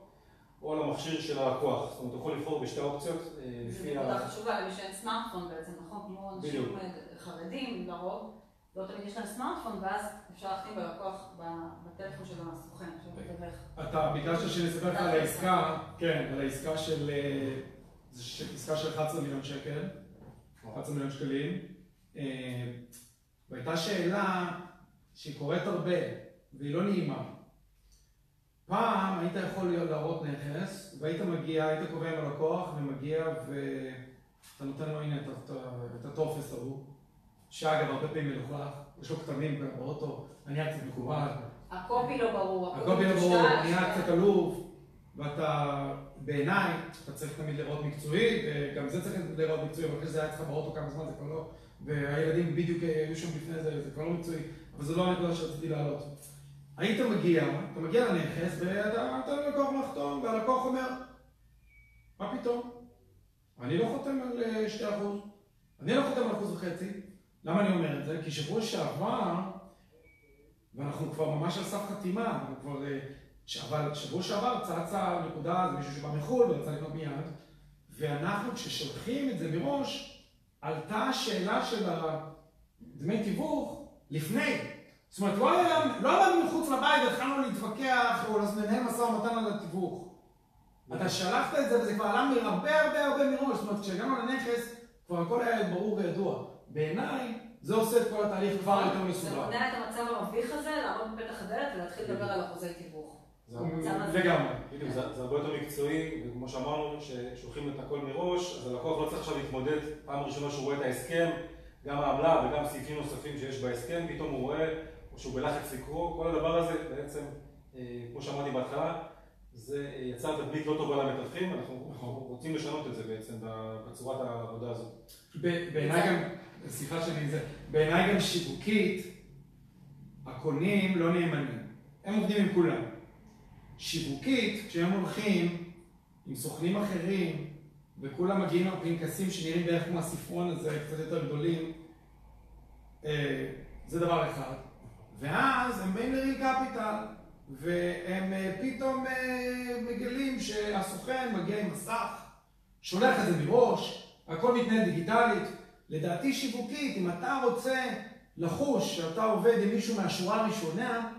או על המכשיר של הלקוח. זאת אומרת, הוא יכול לבחור בשתי אופציות אה, זו נקודה. חשובה למי שאין סמארטפון בעצם, נכון? כמו אנשים חרדים לרוב, לא תמיד יש להם סמארטפון, ואז אפשר להחתים בלקוח בטלפון של הסוכן, של המתווך. אתה ביקשת שנספר לך על העסקה, כן, על העסקה של, אה, עסקה של 11 מיליון שקל, 11 מיליון שקלים, אה, והייתה שאלה שהיא קורית הרבה, והיא לא נעימה. פעם היית יכול להיות להראות נכס, והיית מגיע, היית קובע עם הלקוח, ומגיע ואתה נותן לו הנה את הטופס ההוא, שאגב הרבה פעמים מלוכלך, יש לו כתמים באוטו, הנייר קצת מקובל, הקופי לא ברור, הקופי לא ברור, מושתל, נהיה קצת עלוב, ואתה, בעיניי, אתה צריך תמיד לראות מקצועי, וגם זה צריך לראות מקצועי, אבל אחרי זה היה אצלך באוטו כמה זמן, זה כבר לא, והילדים בדיוק היו שם לפני זה, זה כבר לא מקצועי, אבל זו לא הנקודה שרציתי להעלות. היית מגיע, אתה מגיע לנכס, ואתה נותן ללקוח לחתום, והלקוח אומר, מה פתאום? אני לא חותם על אה, 2%, אני לא חותם על אחוז וחצי. למה אני אומר את זה? כי שבוע שעבר, ואנחנו כבר ממש על סף חתימה, אנחנו כבר... אה, ש- אבל שבוע שעבר צצה נקודה, זה מישהו שבא מחו"ל ורצה לקנות מיד, ואנחנו כששולחים את זה מראש, עלתה השאלה של הדמי תיווך לפני. זאת אומרת, לא היה, לא עמדנו מחוץ לבית והתחלנו להתווכח או לנהל משא ומתן על התיווך. אתה שלחת את זה וזה כבר עלה הרבה הרבה הרבה מראש. זאת אומרת, כשהגענו לנכס, כבר הכל היה ברור וידוע. בעיניי, זה עושה את כל התהליך כבר יותר מסודר. זה מונע את המצב המביך הזה, לעמוד בפתח הדלת ולהתחיל לדבר על אחוזי תיווך. לגמרי. בדיוק, זה הרבה יותר מקצועי, וכמו שאמרנו, ששולחים את הכל מראש, אז הלקוח לא צריך עכשיו להתמודד פעם ראשונה שהוא רואה את ההסכם, גם העמלה וגם סעיפים נוספים שיש בהסכם, פתאום הוא רואה, או שהוא בלחץ לקרוא, כל הדבר הזה בעצם, אה, כמו שאמרתי בהתחלה, זה יצר תדמית לא טובה למתווכים, אנחנו רוצים לשנות את זה בעצם בצורת העבודה הזאת. בעיניי גם, סליחה שאני זה, בעיניי גם שיווקית, הקונים לא נאמנים, הם עובדים עם כולם. שיווקית, כשהם הולכים עם סוכנים אחרים, וכולם מגיעים עם פנקסים שנראים בערך כמו הספרון הזה, קצת יותר גדולים, אה, זה דבר אחד. ואז הם באים לריל קפיטל, והם אה, פתאום אה, מגלים שהסוכן מגיע עם מסך, שולח את זה מראש, הכל מתנהל דיגיטלית. לדעתי שיווקית, אם אתה רוצה לחוש שאתה עובד עם מישהו מהשורה הראשונה,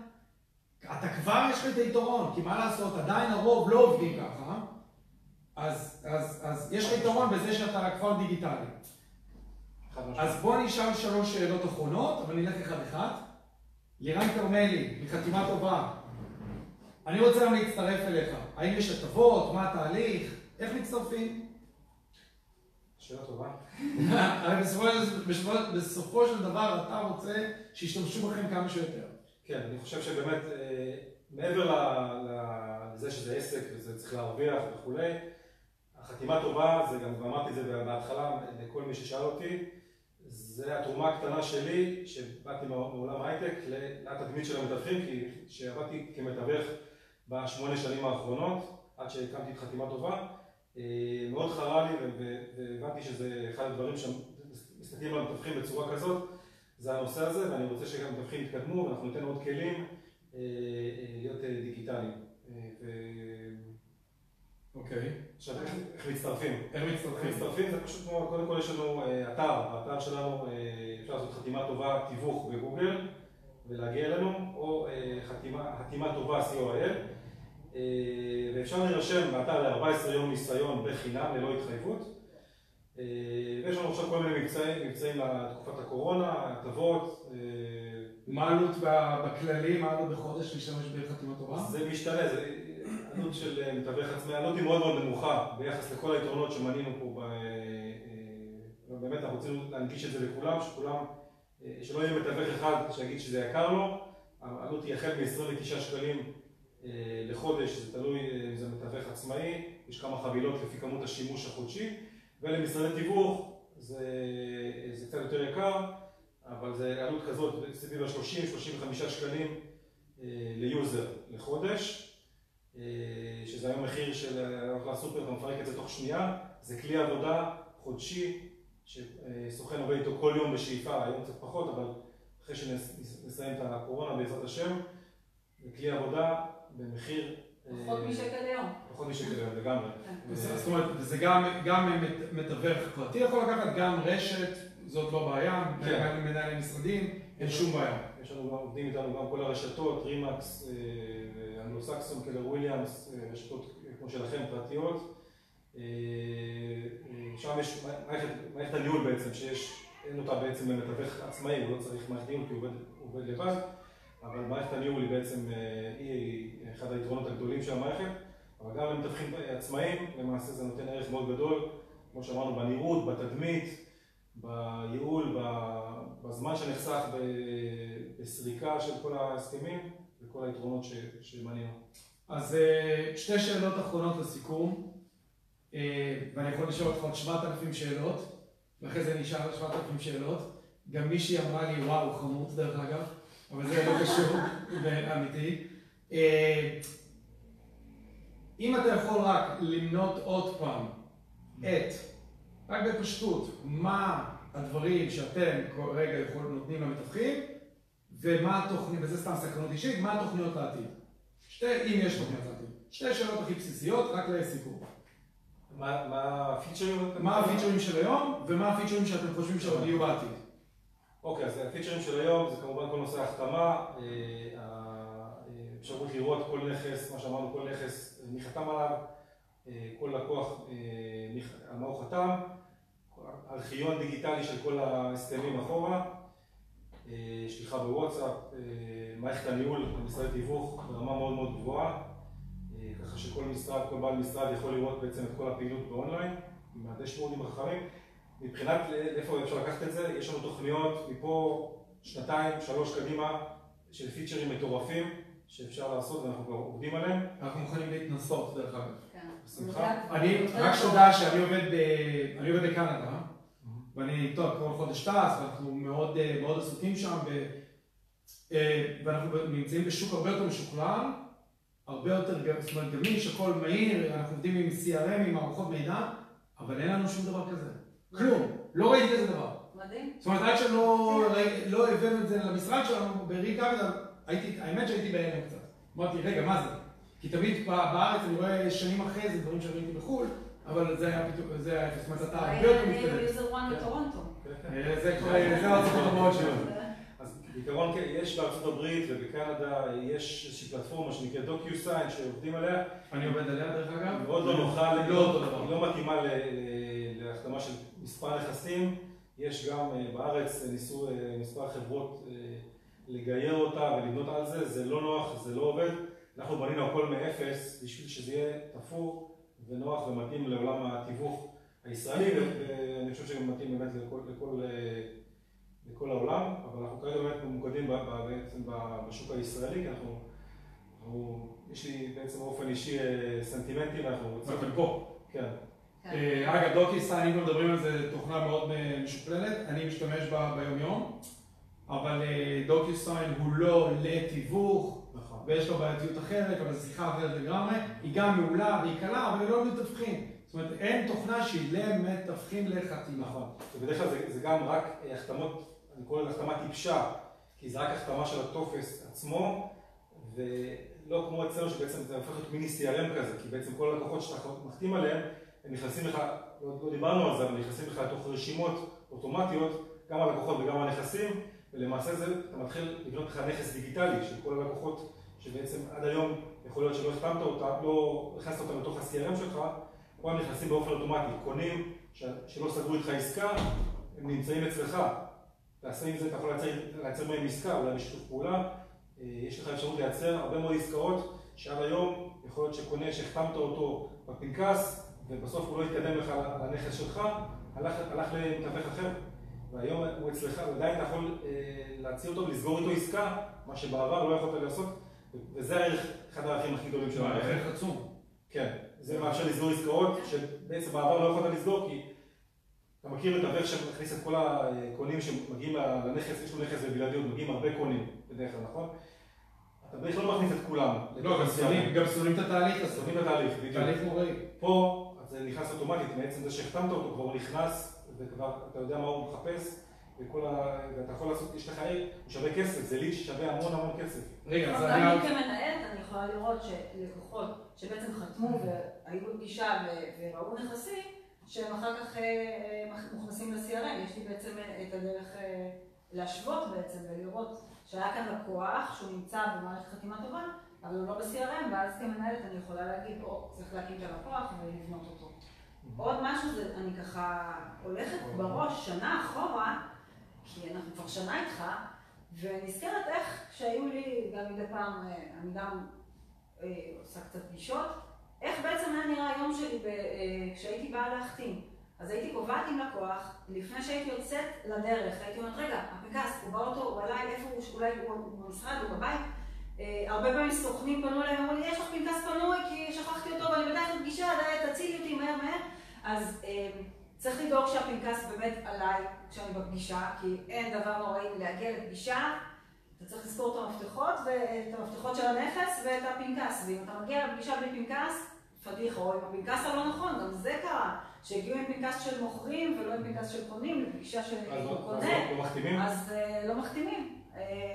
אתה כבר יש לך את היתרון, כי מה לעשות, עדיין הרוב לא עובדים ככה, אז, אז, אז יש לך יתרון בזה שאתה כבר דיגיטלי. אז בוא נשאל שלוש שאלות אחרונות, אבל נלך אחד אחד. לירן כרמלי, מחתימה טובה, אני רוצה גם להצטרף אליך. האם יש הטבות? מה התהליך? איך מצטרפים? שאלה טובה. הרי בסופו של דבר אתה רוצה שישתמשו בכם כמה שיותר. כן, אני חושב שבאמת, אה, מעבר לזה שזה עסק וזה צריך להרוויח וכולי, החתימה טובה, זה גם אמרתי את זה בהתחלה לכל מי ששאל אותי, זה התרומה הקטנה שלי, שבאתי מעולם הייטק, לתדמית של המתווכים, כי כשעבדתי כמתווך בשמונה שנים האחרונות, עד שהקמתי את חתימה טובה, מאוד חרה לי והבנתי שזה אחד הדברים שמסתכלים על המתווכים בצורה כזאת, זה הנושא הזה, ואני רוצה שגם המתווכים יתקדמו, ואנחנו ניתן עוד כלים אה, אה, להיות דיגיטליים. אוקיי. עכשיו, איך מצטרפים? איך מצטרפים? מצטרפים זה פשוט כמו, קודם כל יש לנו אתר, באתר שלנו אפשר לעשות חתימה טובה, תיווך בגוגל, ולהגיע אלינו, או חתימה טובה co.il, ואפשר להירשם באתר ל-14 יום ניסיון בחינם, ללא התחייבות. ויש לנו עכשיו כל מיני מבצעים, מבצעים לתקופת הקורונה, הטבות. מה העלות בכללי, מה העלות בחודש להשתמש בחתימה טובה? זה משתנה, זה עלות של מתווך עצמי, העלות היא מאוד מאוד נמוכה ביחס לכל היתרונות שמנינו פה. באמת אנחנו רוצים להנגיש את זה לכולם, שכולם, שלא יהיה מתווך אחד שיגיד שזה יקר לו, העלות היא החל מ-29 שקלים לחודש, זה תלוי אם זה מתווך עצמאי, יש כמה חבילות לפי כמות השימוש החודשי, ולמשרדי תיווך זה, זה קצת יותר יקר, אבל זה עלות כזאת, סביב ה-30-35 שקלים ל user לחודש, שזה היום מחיר של הליכה לסופר, אתה מפרק את זה תוך שנייה, זה כלי עבודה חודשי, שסוכן עובד איתו כל יום בשאיפה, היום קצת פחות, אבל אחרי שנסיים את הקורונה בעזרת השם, זה כלי עבודה במחיר... פחות משקל ליום. פחות משקל ליום, לגמרי. כן. זאת אומרת, זה גם מתווך פרטי יכול לקחת, גם רשת, זאת לא בעיה, כן. גם מנהלי משרדים, אין שום בעיה. יש לנו גם, עובדים איתנו גם כל הרשתות, RE/MAX, אה, אנגלוסקסון, קלר וויליאמס, אה, רשתות כמו שלכם, פרטיות. אה, שם יש מערכת הניהול בעצם, שיש, אין אותה בעצם למתווך עצמאי, הוא לא צריך מערכת ניהול כי הוא עובד לבד. אבל מערכת הניהול היא בעצם, אה, היא אחד היתרונות הגדולים של המערכת, אבל גם למתווכים עצמאיים, למעשה זה נותן ערך מאוד גדול, כמו שאמרנו, בנראות, בתדמית, בייעול, בזמן שנחסך בסריקה של כל ההסכמים וכל היתרונות שמנינו. אז אה, שתי שאלות אחרונות לסיכום, אה, ואני יכול לשאול אותך עוד 7,000 שאלות, ואחרי זה נשאר 7,000 שאלות. גם מישהי אמרה לי, וואו, חמוד דרך אגב. אבל זה לא קשור, אמיתי. אה, אם אתה יכול רק למנות עוד פעם את, רק בפשטות, מה הדברים שאתם כרגע נותנים למתווכים, ומה התוכנית, וזה סתם סקרנות אישית, מה התוכניות לעתיד. שתי, אם יש תוכניות לעתיד. שתי שאלות הכי בסיסיות, רק לסיכום. מה הפיצ'רים? מה הפיצ'רים של היום, ומה הפיצ'רים שאתם חושבים שעוד יהיו בעתיד. אוקיי, אז הפיצ'רים של היום זה כמובן כל נושא ההחתמה, האפשרות לראות כל נכס, מה שאמרנו, כל נכס, מי חתם עליו, כל לקוח, על מה הוא חתם, ארכיון דיגיטלי של כל ההסכמים אחורה, שליחה בוואטסאפ, מערכת הניהול במשרד תיווך ברמה מאוד מאוד גבוהה, ככה שכל משרד, כל בעל משרד יכול לראות בעצם את כל הפעילות באונליין, עם הדשבורדים החכמים. מבחינת איפה אפשר לקחת את זה, יש לנו תוכניות מפה שנתיים, שלוש קדימה של פיצ'רים מטורפים שאפשר לעשות ואנחנו כבר עובדים עליהם. אנחנו מוכנים להתנסות דרך אגב. כן. בשמחה. אני, רק שתדע שאני עובד בקנדה, ואני איתו כל חודש טס, ואנחנו מאוד עסוקים שם, ואנחנו נמצאים בשוק הרבה יותר משוכלל, הרבה יותר גמיש, הכל מהיר, אנחנו עובדים עם CRM, עם מערכות מידע, אבל אין לנו שום דבר כזה. כלום, לא ראיתי כזה דבר. מדהים. זאת אומרת, עד שלא הבאנו את זה למשרד שלנו, ברי קפיטל, האמת שהייתי בהלם קצת. אמרתי, רגע, מה זה? כי תמיד בארץ אני רואה שנים אחרי זה דברים שראיתי בחו"ל, אבל זה היה בדיוק, זה היה אפס, זאת אומרת, אתה הרבה יותר מתקדם. היה user one בטורונטו. זה הארצות הבאות שלנו. אז בעיקרון יש בארצות הברית ובקנדה, יש איזושהי פלטפורמה שנקראת DocuSign שעובדים עליה. אני עובד עליה דרך אגב. מאוד לא נוחה, לא. היא לא מתאימה להחתמה של מספר נכסים. יש גם בארץ, ניסו מספר חברות לגייר אותה ולבנות על זה, זה לא נוח, זה לא עובד. אנחנו בנינו הכל מאפס בשביל שזה יהיה תפור ונוח ומתאים לעולם התיווך הישראלי, ואני חושב שגם מתאים באמת לכל, לכל, לכל העולם, אבל אנחנו כרגע באמת ממוקדים בעצם בשוק הישראלי, כי אנחנו, אנחנו, יש לי בעצם באופן אישי סנטימנטים, ואנחנו רוצים... ואתם פה. כן. אגב, DocuSign, אם מדברים על זה, תוכנה מאוד משוכללת, אני משתמש בה ביום יום, אבל DocuSign הוא לא לתיווך, ויש לו בעייתיות אחרת, אבל זו שיחה אחרת לגמרי, היא גם מעולה והיא קלה, אבל היא לא למתווכים. זאת אומרת, אין תוכנה שהיא למתווכים לחתימה. נכון. ובדרך כלל זה גם רק החתמות, אני קורא לזה החתמה טיפשה, כי זה רק החתמה של הטופס עצמו, ולא כמו אצלנו שבעצם זה הופך להיות מיני CRM כזה, כי בעצם כל הלקוחות שאתה מחתים עליהם, הם נכנסים לך, לא דיברנו על זה, אבל נכנסים לך לתוך רשימות אוטומטיות, גם הלקוחות וגם הנכסים, ולמעשה זה, אתה מתחיל לבנות לך נכס דיגיטלי של כל הלקוחות שבעצם עד היום יכול להיות שלא החתמת אותם, לא הכנסת אותם לתוך ה-CRM שלך, כולם נכנסים באופן אוטומטי, קונים שלא סגרו איתך עסקה, הם נמצאים אצלך. תעשה עם זה, אתה יכול לייצר מהם עסקה, אולי בשיתוף פעולה. יש לך אפשרות לייצר הרבה מאוד עסקאות שעד היום יכול להיות שקונה שהחתמת אותו בפנקס ובסוף הוא לא התקדם לך לנכס שלך, הלך, הלך למתווך אחר. והיום הוא אצלך, ועדיין אתה יכול להציע אותו ולסגור איתו עסקה, מה שבעבר לא יכולת לעשות. וזה הערך, אחד הערכים הכי גדולים שלנו. הערך עצום. כן, זה מאפשר לסגור עסקאות שבעצם בעבר לא יכולת לסגור כי אתה מכיר מתווך שמכניס את כל הקונים שמגיעים לנכס, יש לו נכס בבלעדיות, מגיעים הרבה קונים בדרך כלל, נכון? אתה כלל לא מכניס את כולם. לא, גם שונאים את התהליך הזה. שונאים את התהליך, בדיוק. תהליך נוראי. פה זה נכנס אוטומטית, מעצם זה שהחתמת אותו, כבר נכנס, וכבר אתה יודע מה הוא מחפש. ואתה יכול לעשות, יש לך עיר, הוא שווה כסף, זה ליד ששווה המון המון כסף. רגע, אז אני... אני כמנהלת, אני יכולה לראות שלקוחות שבעצם חתמו והיו בפגישה וראו נכסים, שהם אחר כך מוכנסים ל-CRM, יש לי בעצם את הדרך להשוות בעצם ולראות שהיה כאן לקוח שהוא נמצא במערכת חתימה טובה, אבל הוא לא ב-CRM, ואז כמנהלת אני יכולה להגיד, או, צריך להקים את הלקוח ולבנות אותו. עוד משהו, אני ככה הולכת בראש שנה אחורה, כי אנחנו כבר שנה איתך, ונזכרת איך כשהיו לי, גם מדי פעם, אני גם עושה קצת פגישות, איך בעצם היה נראה היום שלי כשהייתי באה להחתים. אז הייתי קובעת עם לקוח, לפני שהייתי יוצאת לדרך, הייתי אומרת, רגע, הפנקס, הוא באוטו, הוא עליי, איפה הוא, אולי הוא במשרד, הוא בבית. הרבה פעמים סוכנים פנו אליי, אמרו לי, יש לך פנקס פנוי, כי שכחתי אותו, ואני בדרך לפגישה, תצילי אותי מהר מהר. אז צריך לדאוג שהפנקס באמת עליי כשאני בפגישה, כי אין דבר נוראי להגיע לפגישה, אתה צריך לזכור את המפתחות, את המפתחות של הנכס ואת הפנקס, ואם אתה מגיע לפגישה בלי פנקס, פדיחה, או עם הפנקס הלא נכון, גם זה קרה, שהגיעו עם פנקס של מוכרים ולא עם פנקס של קונים, לפגישה של קונה, אז לא מחתימים? אז לא מחתימים,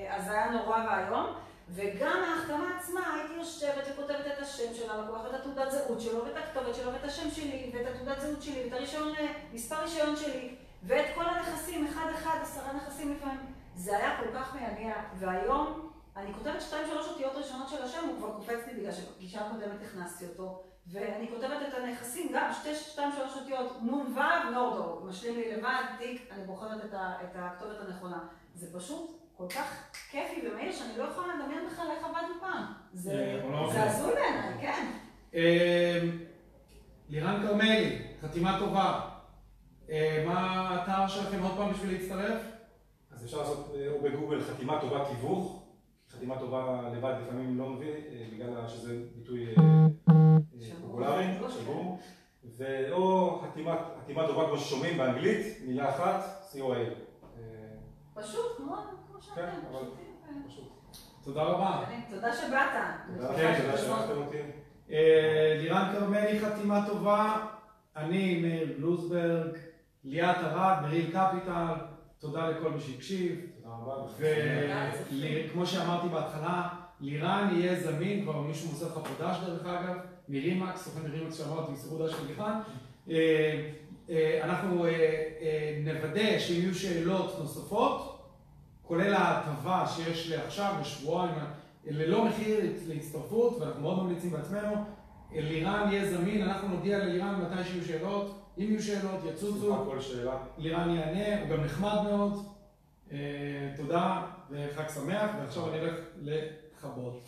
אז זה היה נורא ואיום. וגם ההחתמה עצמה, הייתי יושבת וכותבת את השם של הלקוח, ואת התעודת זהות שלו, ואת הכתובת שלו, ואת השם שלי, ואת התעודת זהות שלי, ואת הרישיון, מספר רישיון שלי, ואת כל הנכסים, אחד-אחד, עשרה נכסים לפעמים. זה היה כל כך מייגע, והיום אני כותבת שתיים שלוש אותיות ראשונות של השם, הוא כבר קופץ לי בגלל שבפגישה הקודמת הכנסתי אותו, ואני כותבת את הנכסים, גם שתי, שתיים שלוש אותיות, נ"ו, נורדו, משלים לי לבד, תיק, אני בוחרת את, את הכתובת הנכונה. זה פשוט כל כך כיפי ומהיר, שאני לא יכולה לדמיין בכלל איך עבדנו פעם. זה הזוי בעיניי, כן. לירן כרמלי, חתימה טובה. מה האתר שלכם עוד פעם בשביל להצטרף? אז אפשר לעשות או בגוגל חתימה טובה תיווך. חתימה טובה לבד לפעמים לא מביא, בגלל שזה ביטוי פופולרי, שגור. ואו חתימה טובה כמו ששומעים באנגלית, מילה אחת, COA. פשוט, כמו שאתם, פשוט. תודה רבה. תודה שבאת. כן, תודה שבאתם אותי. לירן כרמלי, חתימה טובה. אני מאיר גלוזברג, ליאת ארד, מריל קפיטל. תודה לכל מי שהקשיב. תודה רבה. וכמו שאמרתי בהתחלה, לירן יהיה זמין, כבר מישהו מוסר לך פה דש דרך אגב, מרימקס, סוכן מרימקס שאמרתי, מסרו דש של לירן. אנחנו נוודא שאם יהיו שאלות נוספות, כולל ההטבה שיש לעכשיו, בשבועיים, ללא מחיר להצטרפות, ואנחנו מאוד ממליצים בעצמנו, לירן יהיה זמין, אנחנו נודיע ללירן מתי שיהיו שאלות, אם יהיו שאלות, יצוצו, לירן יענה, הוא גם נחמד מאוד. תודה וחג שמח, ועכשיו אני אלך לכבות.